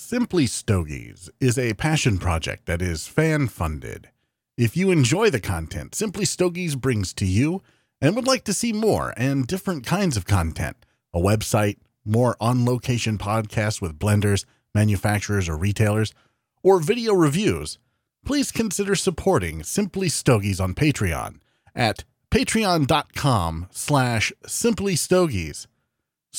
Simply Stogies is a passion project that is fan funded. If you enjoy the content Simply Stogies brings to you and would like to see more and different kinds of content, a website, more on location podcasts with blenders, manufacturers, or retailers, or video reviews, please consider supporting Simply Stogies on Patreon at patreon.com slash simply stogies.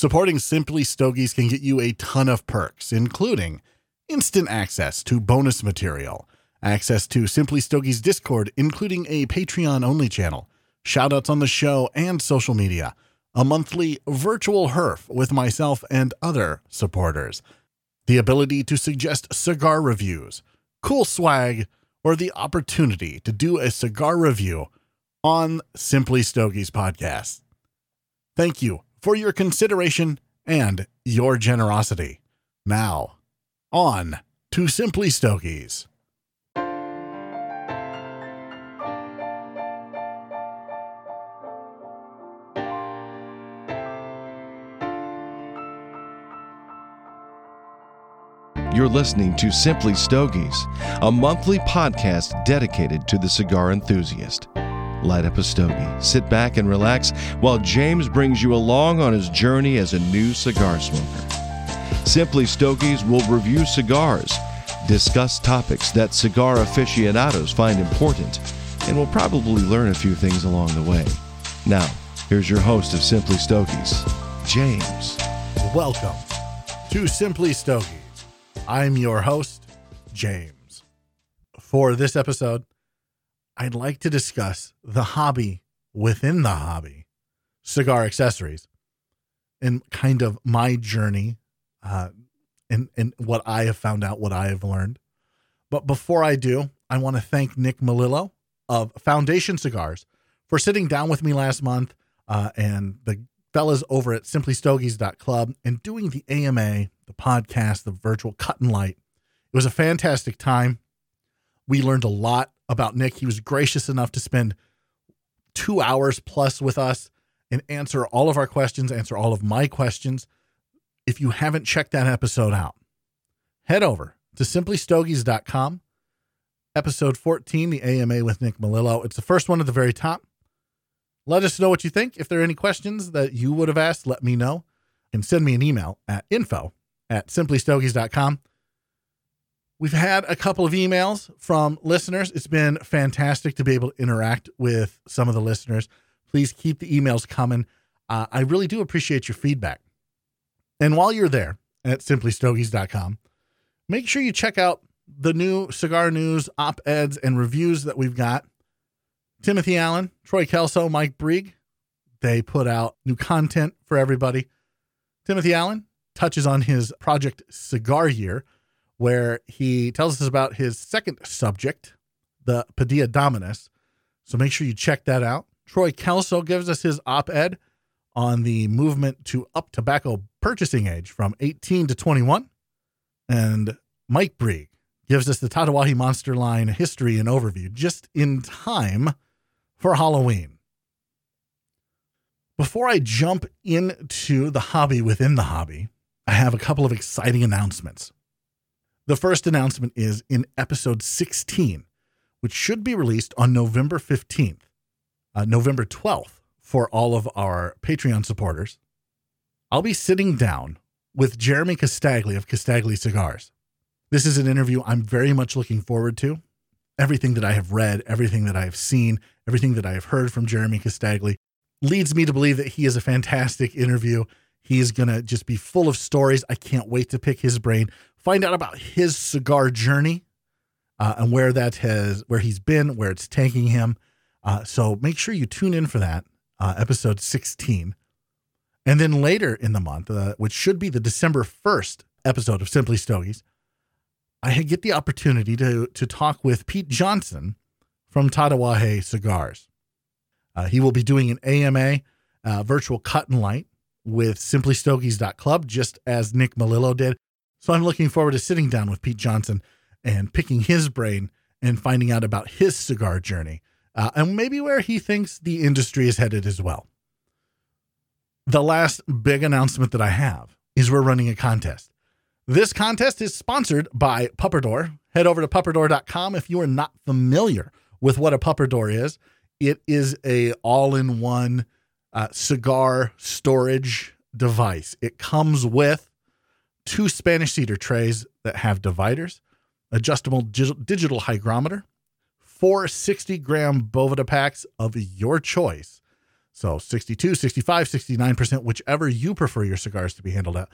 Supporting Simply Stogies can get you a ton of perks, including instant access to bonus material, access to Simply Stogies Discord, including a Patreon only channel, shoutouts on the show and social media, a monthly virtual HERF with myself and other supporters, the ability to suggest cigar reviews, cool swag, or the opportunity to do a cigar review on Simply Stogies podcast. Thank you for your consideration and your generosity. Now, on to Simply Stogies. You're listening to Simply Stogies, a monthly podcast dedicated to the cigar enthusiast. Light up a stogie, sit back and relax while James brings you along on his journey as a new cigar smoker. Simply Stogies will review cigars, discuss topics that cigar aficionados find important, and will probably learn a few things along the way. Now, here's your host of Simply Stogies, James. Welcome to Simply Stogies. I'm your host, James. For this episode, I'd like to discuss the hobby within the hobby, cigar accessories, and kind of my journey uh, and, and what I have found out, what I have learned. But before I do, I want to thank Nick Melillo of Foundation Cigars for sitting down with me last month uh, and the fellas over at simplystogies.club and doing the AMA, the podcast, the virtual cut and light. It was a fantastic time. We learned a lot about Nick. He was gracious enough to spend two hours plus with us and answer all of our questions, answer all of my questions. If you haven't checked that episode out, head over to simplystogies.com, episode 14, the AMA with Nick Melillo. It's the first one at the very top. Let us know what you think. If there are any questions that you would have asked, let me know and send me an email at info at simplystogies.com. We've had a couple of emails from listeners. It's been fantastic to be able to interact with some of the listeners. Please keep the emails coming. Uh, I really do appreciate your feedback. And while you're there at simplystogies.com, make sure you check out the new cigar news, op eds, and reviews that we've got. Timothy Allen, Troy Kelso, Mike Brieg, they put out new content for everybody. Timothy Allen touches on his project Cigar Year where he tells us about his second subject, the Padilla Dominus. So make sure you check that out. Troy Kelso gives us his op ed on the movement to up tobacco purchasing age from 18 to 21. And Mike Brieg gives us the Tatuaje Monster line history and overview just in time for Halloween. Before I jump into the hobby within the hobby, I have a couple of exciting announcements. The first announcement is in episode 16, which should be released on November 15th, uh, November 12th for all of our Patreon supporters. I'll be sitting down with Jeremy Casdagli of Casdagli Cigars. This is an interview I'm very much looking forward to. Everything that I have read, everything that I have seen, everything that I have heard from Jeremy Casdagli leads me to believe that he is a fantastic interview. He is going to just be full of stories. I can't wait to pick his brain find out about his cigar journey uh, and where that has where he's been, where it's taking him. Uh, so make sure you tune in for that uh, episode 16. And then later in the month, uh, which should be the December 1st episode of Simply Stogies, I get the opportunity to to talk with Pete Johnson from Tatuaje Cigars. Uh, he will be doing an AMA uh, virtual cut and light with simplystogies.club, just as Nick Melillo did. So I'm looking forward to sitting down with Pete Johnson and picking his brain and finding out about his cigar journey uh, and maybe where he thinks the industry is headed as well. The last big announcement that I have is we're running a contest. This contest is sponsored by Pupperdor. Head over to pupperdor.com if you are not familiar with what a Pupperdor is. It is a all-in-one uh, cigar storage device. It comes with two Spanish cedar trays that have dividers, adjustable digital hygrometer, four 60 gram Boveda packs of your choice. So 62, 65, 69%, whichever you prefer your cigars to be handled at.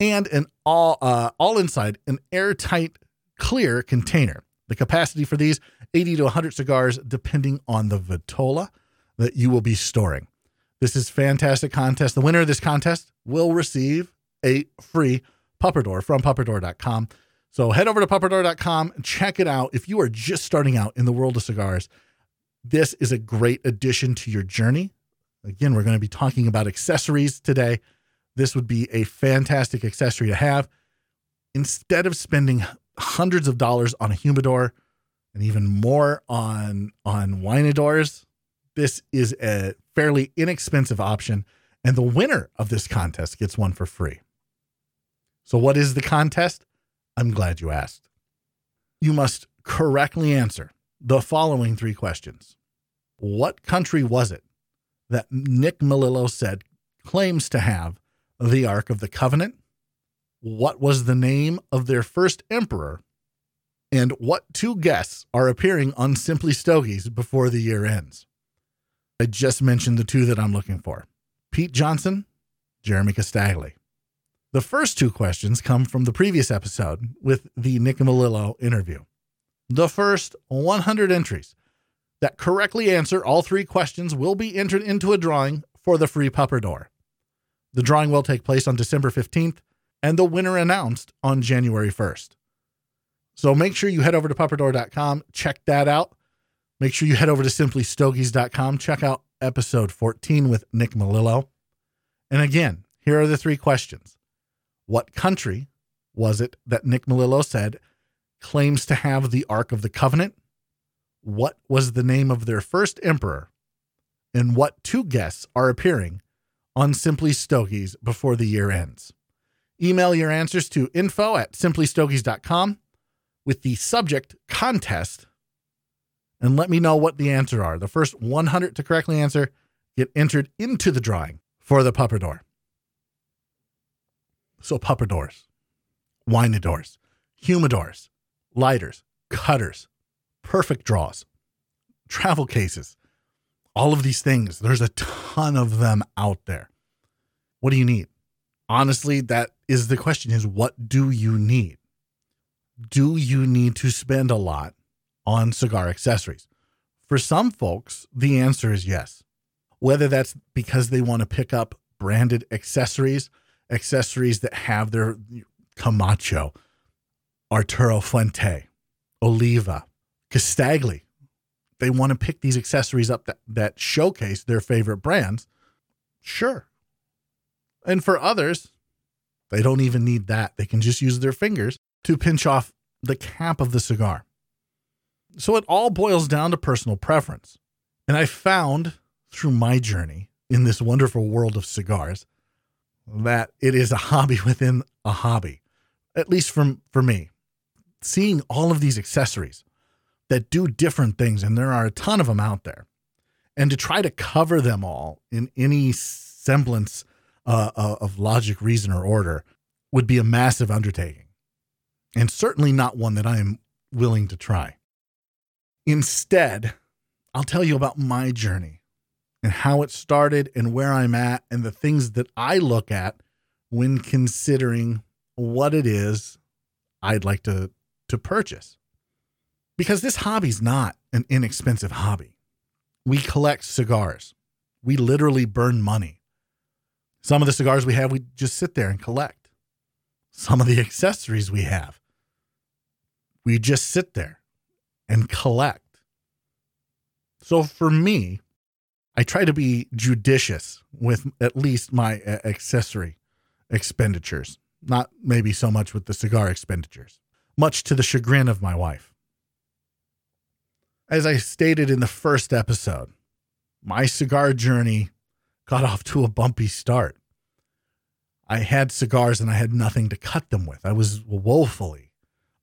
And an all uh, all inside an airtight clear container. The capacity for these 80 to 100 cigars depending on the vitola that you will be storing. This is fantastic contest. The winner of this contest will receive a free Pupperdor from pupperdor.com. So head over to pupperdor.com and check it out. If you are just starting out in the world of cigars, this is a great addition to your journey. Again, we're going to be talking about accessories today. This would be a fantastic accessory to have. Instead of spending hundreds of dollars on a humidor and even more on on winadors, this is a fairly inexpensive option. And the winner of this contest gets one for free. So, what is the contest? I'm glad you asked. You must correctly answer the following three questions What country was it that Nick Melillo said claims to have the Ark of the Covenant? What was the name of their first emperor? And what two guests are appearing on Simply Stogies before the year ends? I just mentioned the two that I'm looking for Pete Johnson, Jeremy Casdagli. The first two questions come from the previous episode with the Nick Melillo interview. The first 100 entries that correctly answer all three questions will be entered into a drawing for the free Pupperdor. The drawing will take place on December 15th and the winner announced on January 1st. So make sure you head over to pupperdor.com, check that out. Make sure you head over to simplystogies.com, check out episode 14 with Nick Melillo. And again, here are the three questions. What country was it that Nick Melillo said claims to have the Ark of the Covenant? What was the name of their first emperor? And what two guests are appearing on Simply Stogies before the year ends? Email your answers to info at simplystogies.com with the subject contest and let me know what the answer are. The first 100 to correctly answer get entered into the drawing for the Pupperdor. So Pupperdors, winadors, humidors, lighters, cutters, perfect draws, travel cases, all of these things. There's a ton of them out there. What do you need? Honestly, that is the question is what do you need? Do you need to spend a lot on cigar accessories? For some folks, the answer is yes. Whether that's because they want to pick up branded accessories accessories that have their Camacho, Arturo Fuente, Oliva, Casdagli. They want to pick these accessories up that, that showcase their favorite brands. Sure. And for others, they don't even need that. They can just use their fingers to pinch off the cap of the cigar. So it all boils down to personal preference. And I found through my journey in this wonderful world of cigars that it is a hobby within a hobby, at least from for me. Seeing all of these accessories that do different things, and there are a ton of them out there, and to try to cover them all in any semblance uh, uh of logic, reason, or order would be a massive undertaking, and certainly not one that I am willing to try. Instead, I'll tell you about my journey and how it started and where I'm at and the things that I look at when considering what it is I'd like to to purchase. Because this hobby's not an inexpensive hobby. We collect cigars. We literally burn money. Some of the cigars we have, we just sit there and collect. Some of the accessories we have, we just sit there and collect. So for me, I try to be judicious with at least my uh, accessory expenditures, not maybe so much with the cigar expenditures, much to the chagrin of my wife. As I stated in the first episode, my cigar journey got off to a bumpy start. I had cigars and I had nothing to cut them with. I was woefully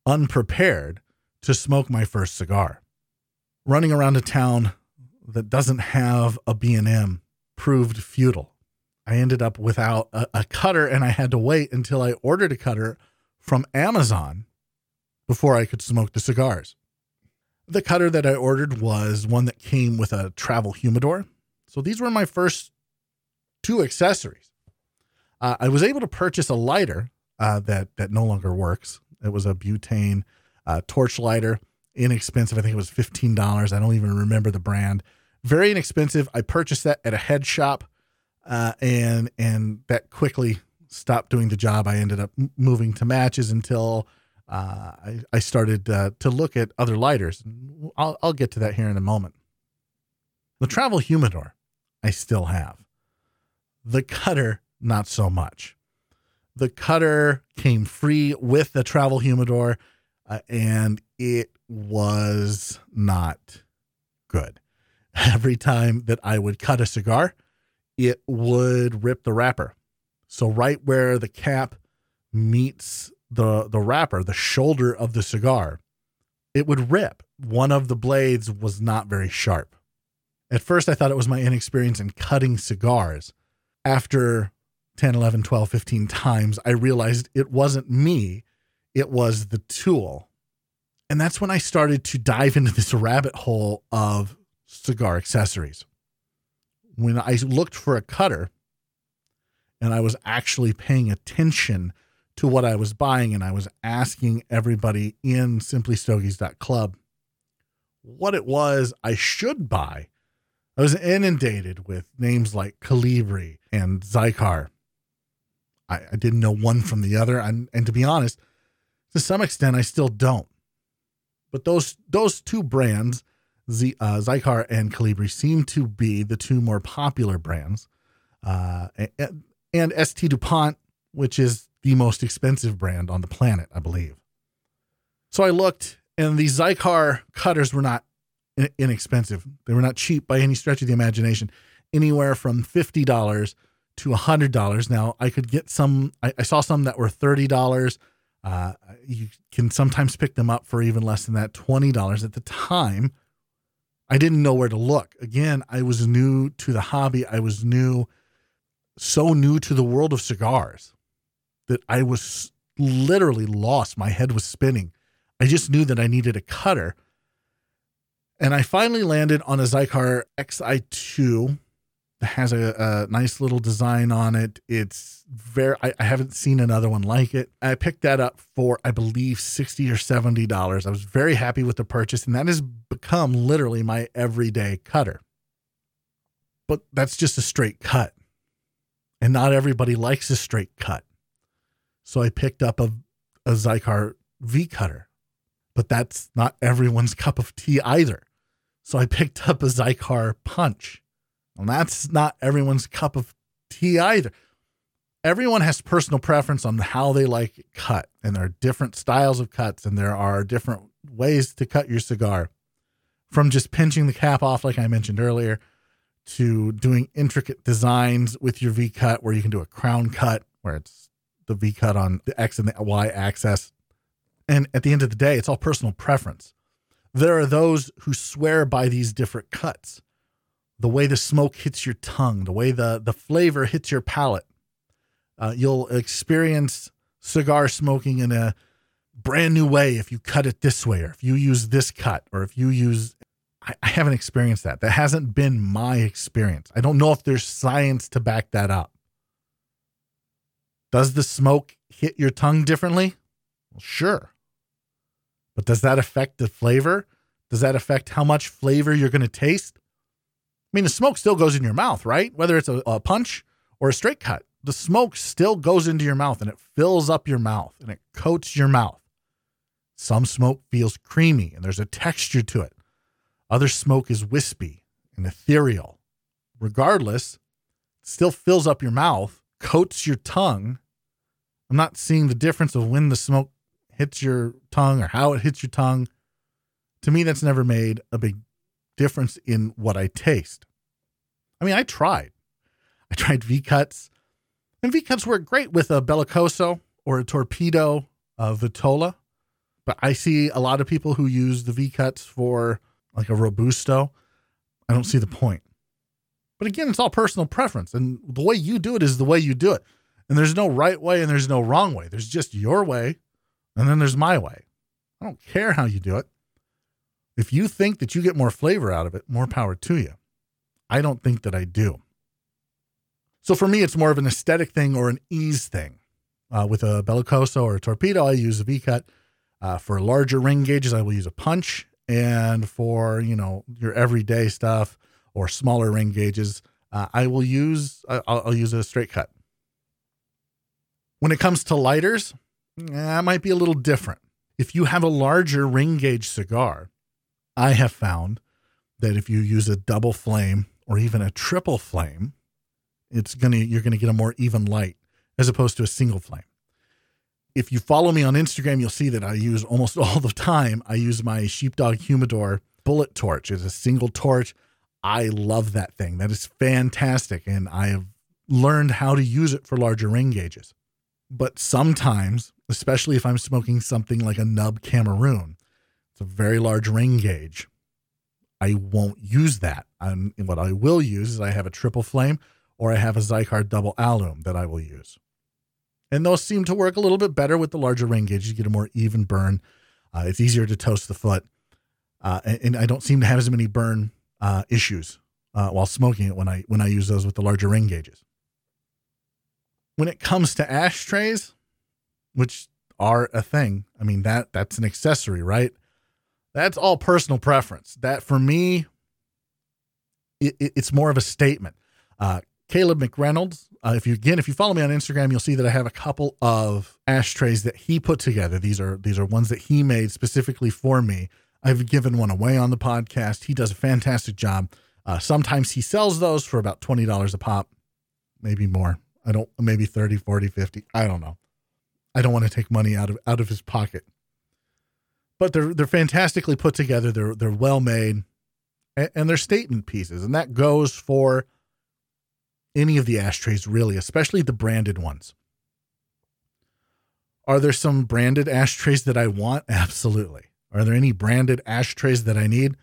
unprepared to smoke my first cigar. Running around a town that doesn't have a B&M proved futile. I ended up without a, a, cutter and I had to wait until I ordered a cutter from Amazon before I could smoke the cigars. The cutter that I ordered was one that came with a travel humidor. So these were my first two accessories. Uh, I was able to purchase a lighter uh, that that no longer works. It was a butane uh, torch lighter, inexpensive. I think it was fifteen dollars. I don't even remember the brand. Very inexpensive. I purchased that at a head shop, uh, and and that quickly stopped doing the job. I ended up moving to matches until uh, I, I started uh, to look at other lighters. I'll, I'll get to that here in a moment. The travel humidor, I still have. The cutter, not so much. The cutter came free with the travel humidor, uh, and it was not good. Every time that I would cut a cigar, it would rip the wrapper. So, right where the cap meets the the wrapper, the shoulder of the cigar, it would rip. One of the blades was not very sharp. At first, I thought it was my inexperience in cutting cigars. After 10, 11, 12, 15 times, I realized it wasn't me, it was the tool. And that's when I started to dive into this rabbit hole of cigar accessories. When I looked for a cutter and I was actually paying attention to what I was buying, and I was asking everybody in simplystogies.club what it was I should buy. I was inundated with names like Colibri and Xikar. I, I didn't know one from the other, and, and to be honest, to some extent, I still don't. But those those two brands, Z, uh, Xikar and Colibri, seem to be the two more popular brands. Uh, and, and ST DuPont, which is the most expensive brand on the planet, I believe. So I looked, and the Xikar cutters were not inexpensive. They were not cheap by any stretch of the imagination, anywhere from $50 to $100. Now, I could get some, I, I saw some that were $30. Uh, you can sometimes pick them up for even less than that, $20 at the time. I didn't know where to look. Again, I was new to the hobby. I was new, so new to the world of cigars that I was literally lost. My head was spinning. I just knew that I needed a cutter. And I finally landed on a Xikar XI2 that has a, a nice little design on it. It's very, I, I, haven't seen another one like it. I picked that up for, I believe, 60 or $70. I was very happy with the purchase, and that has become literally my everyday cutter. But that's just a straight cut. And not everybody likes a straight cut. So I picked up a, a Xikar V cutter, but that's not everyone's cup of tea either. So I picked up a Xikar punch, and that's not everyone's cup of tea either. Everyone has personal preference on how they like it cut, and there are different styles of cuts, and there are different ways to cut your cigar from just pinching the cap off, like I mentioned earlier, to doing intricate designs with your V cut where you can do a crown cut where it's the V cut on the X and the Y axis. And at the end of the day, it's all personal preference. There are those who swear by these different cuts. The way the smoke hits your tongue, the way the, the flavor hits your palate. Uh, you'll experience cigar smoking in a brand new way if you cut it this way, or if you use this cut, or if you use. I, I haven't experienced that. That hasn't been my experience. I don't know if there's science to back that up. Does the smoke hit your tongue differently? Well, sure. But does that affect the flavor? Does that affect how much flavor you're going to taste? I mean, the smoke still goes in your mouth, right? Whether it's a, a, punch or a straight cut, the smoke still goes into your mouth and it fills up your mouth and it coats your mouth. Some smoke feels creamy and there's a texture to it. Other smoke is wispy and ethereal. Regardless, still fills up your mouth, coats your tongue, I'm not seeing the difference of when the smoke hits your tongue or how it hits your tongue. To me, that's never made a big difference in what I taste. I mean, I tried. I tried V cuts. And V cuts work great with a Bellicoso or a Torpedo uh, Vitola. But I see a lot of people who use the V cuts for like a Robusto. I don't see the point. But again, it's all personal preference. And the way you do it is the way you do it. And there's no right way and there's no wrong way. There's just your way. And then there's my way. I don't care how you do it. If you think that you get more flavor out of it, more power to you. I don't think that I do. So for me, it's more of an aesthetic thing or an ease thing. Uh, with a Bellicoso or a Torpedo, I use a V cut. Uh, for larger ring gauges, I will use a punch. And for, you know, your everyday stuff or smaller ring gauges, uh, I will use, I'll, I'll, use a straight cut. When it comes to lighters, that might be a little different. If you have a larger ring gauge cigar, I have found that if you use a double flame or even a triple flame, it's gonna you're gonna get a more even light as opposed to a single flame if you follow me on Instagram, you'll see that I use almost all the time. I use my Sheepdog Humidor bullet torch. It's a single torch. I love that thing. That is fantastic. And I have learned how to use it for larger ring gauges. But sometimes, especially if I'm smoking something like a Nub Cameroon, it's a very large ring gauge. I won't use that. And what I will use is I have a triple flame or I have a Xikar double Allume that I will use and those seem to work a little bit better with the larger ring gauge. You get a more even burn. Uh, it's easier to toast the foot, uh, and, and, I don't seem to have as many burn uh, issues uh, while smoking it when I when I use those with the larger ring gauges. When it comes to ashtrays, which are a thing, I mean that that's an accessory, right? That's all personal preference. That for me, it, it, it's more of a statement. Uh, Caleb McReynolds. Uh, if you again, if you follow me on Instagram, you'll see that I have a couple of ashtrays that he put together. These are these are ones that he made specifically for me. I've given one away on the podcast. He does a fantastic job. Uh, sometimes he sells those for about $20 a pop, maybe more. I don't, maybe 30, 40, 50. I don't know. I don't want to take money out of, out of his pocket, but they're, they're fantastically put together. They're, they're well made and, and they're statement pieces. And that goes for any of the ashtrays, really, especially the branded ones. Are there some branded ashtrays that I want? Absolutely. Are there any branded ashtrays that I need?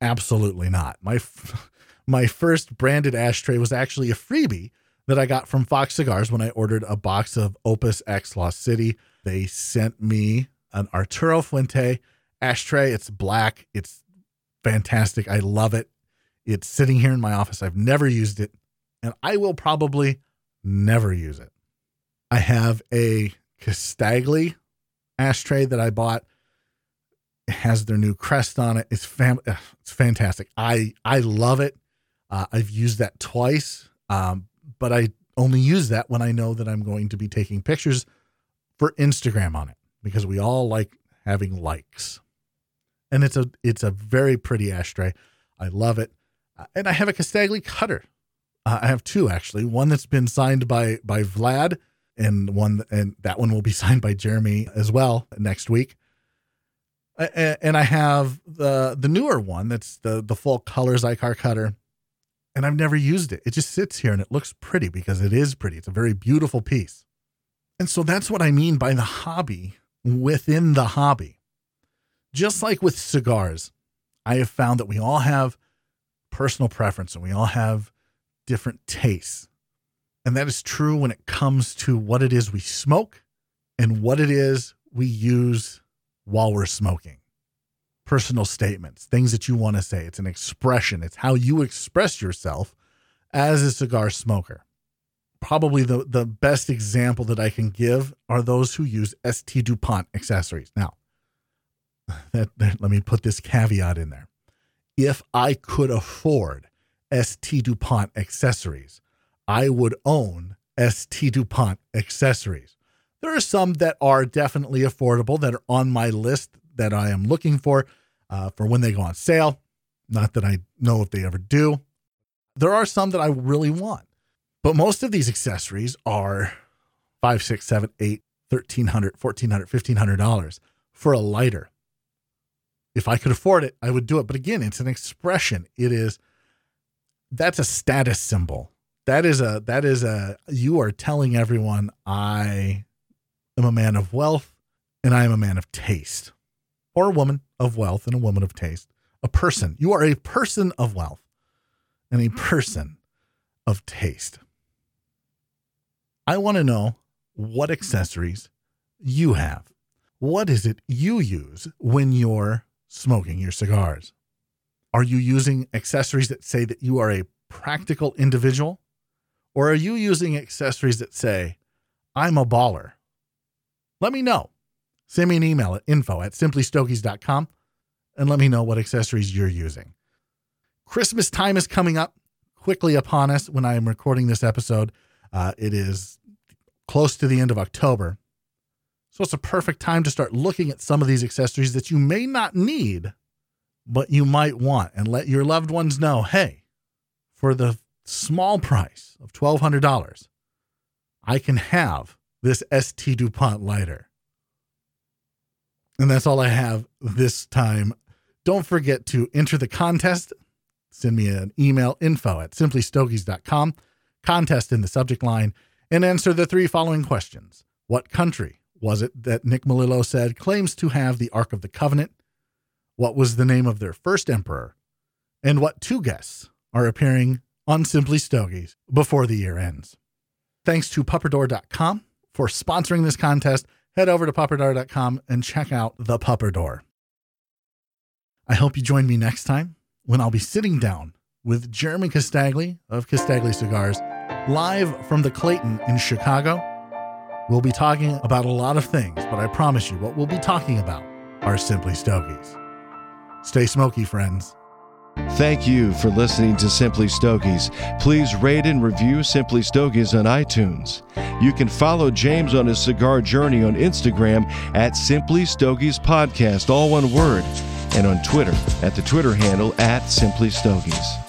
Absolutely not. My my first branded ashtray was actually a freebie that I got from Fox Cigars when I ordered a box of Opus X Lost City. They sent me an Arturo Fuente ashtray. It's black. It's fantastic. I love it. It's sitting here in my office. I've never used it and I will probably never use it. I have a Casdagli ashtray that I bought. It has their new crest on it. It's fam- it's fantastic. I I love it. Uh, I've used that twice, um, but I only use that when I know that I'm going to be taking pictures for Instagram on it because we all like having likes. And it's a it's a very pretty ashtray. I love it. Uh, and I have a Casdagli cutter uh, I have two actually. One that's been signed by by Vlad, and one and that one will be signed by Jeremy as well next week. And I have the the newer one that's the the full color Xikar cutter, and I've never used it. It just sits here and it looks pretty because it is pretty. It's a very beautiful piece, and so that's what I mean by the hobby within the hobby. Just like with cigars, I have found that we all have personal preference and we all have different tastes. And that is true when it comes to what it is we smoke and what it is we use while we're smoking. Personal statements, things that you want to say. It's an expression, it's how you express yourself as a cigar smoker. Probably the, the best example that I can give are those who use ST DuPont accessories. Now, that, that, let me put this caveat in there. If I could afford ST DuPont accessories. I would own ST DuPont accessories. There are some that are definitely affordable that are on my list that I am looking for uh, for when they go on sale. Not that I know if they ever do. There are some that I really want, but most of these accessories are five, six, seven, eight, thirteen hundred, fourteen hundred, fifteen hundred dollars for a lighter. If I could afford it, I would do it. But again, it's an expression. It is that's a status symbol. that is a that is a you are telling everyone I am a man of wealth and I am a man of taste. Or a woman of wealth and a woman of taste. A person. You are a person of wealth and a person of taste. I want to know what accessories you have. What is it you use when you're smoking your cigars? Are you using accessories that say that you are a practical individual? Or are you using accessories that say, I'm a baller? Let me know. Send me an email at info at simplystogies.com and let me know what accessories you're using. Christmas time is coming up quickly upon us when I am recording this episode. Uh, it is close to the end of October. So it's a perfect time to start looking at some of these accessories that you may not need, but you might want, and let your loved ones know hey, for the small price of $1,200, I can have this ST DuPont lighter. And that's all I have this time. Don't forget to enter the contest. Send me an email info at simplystogies.com, contest in the subject line, and answer the three following questions. What country was it that Nick Melillo said claims to have the Ark of the Covenant? What was the name of their first emperor? And what two guests are appearing on Simply Stogies before the year ends? Thanks to pupperdoor.com for sponsoring this contest. Head over to pupperdoor.com and check out the Pupper Door. I hope you join me next time when I'll be sitting down with Jeremy Casdagli of Casdagli Cigars live from the Clayton in Chicago. We'll be talking about a lot of things, but I promise you, what we'll be talking about are simply stogies. Stay smoky, friends. Thank you for listening to Simply Stogies. Please rate and review Simply Stogies on iTunes. You can follow James on his cigar journey on Instagram at Simply Stogies Podcast, all one word, and on Twitter at the Twitter handle at Simply Stogies.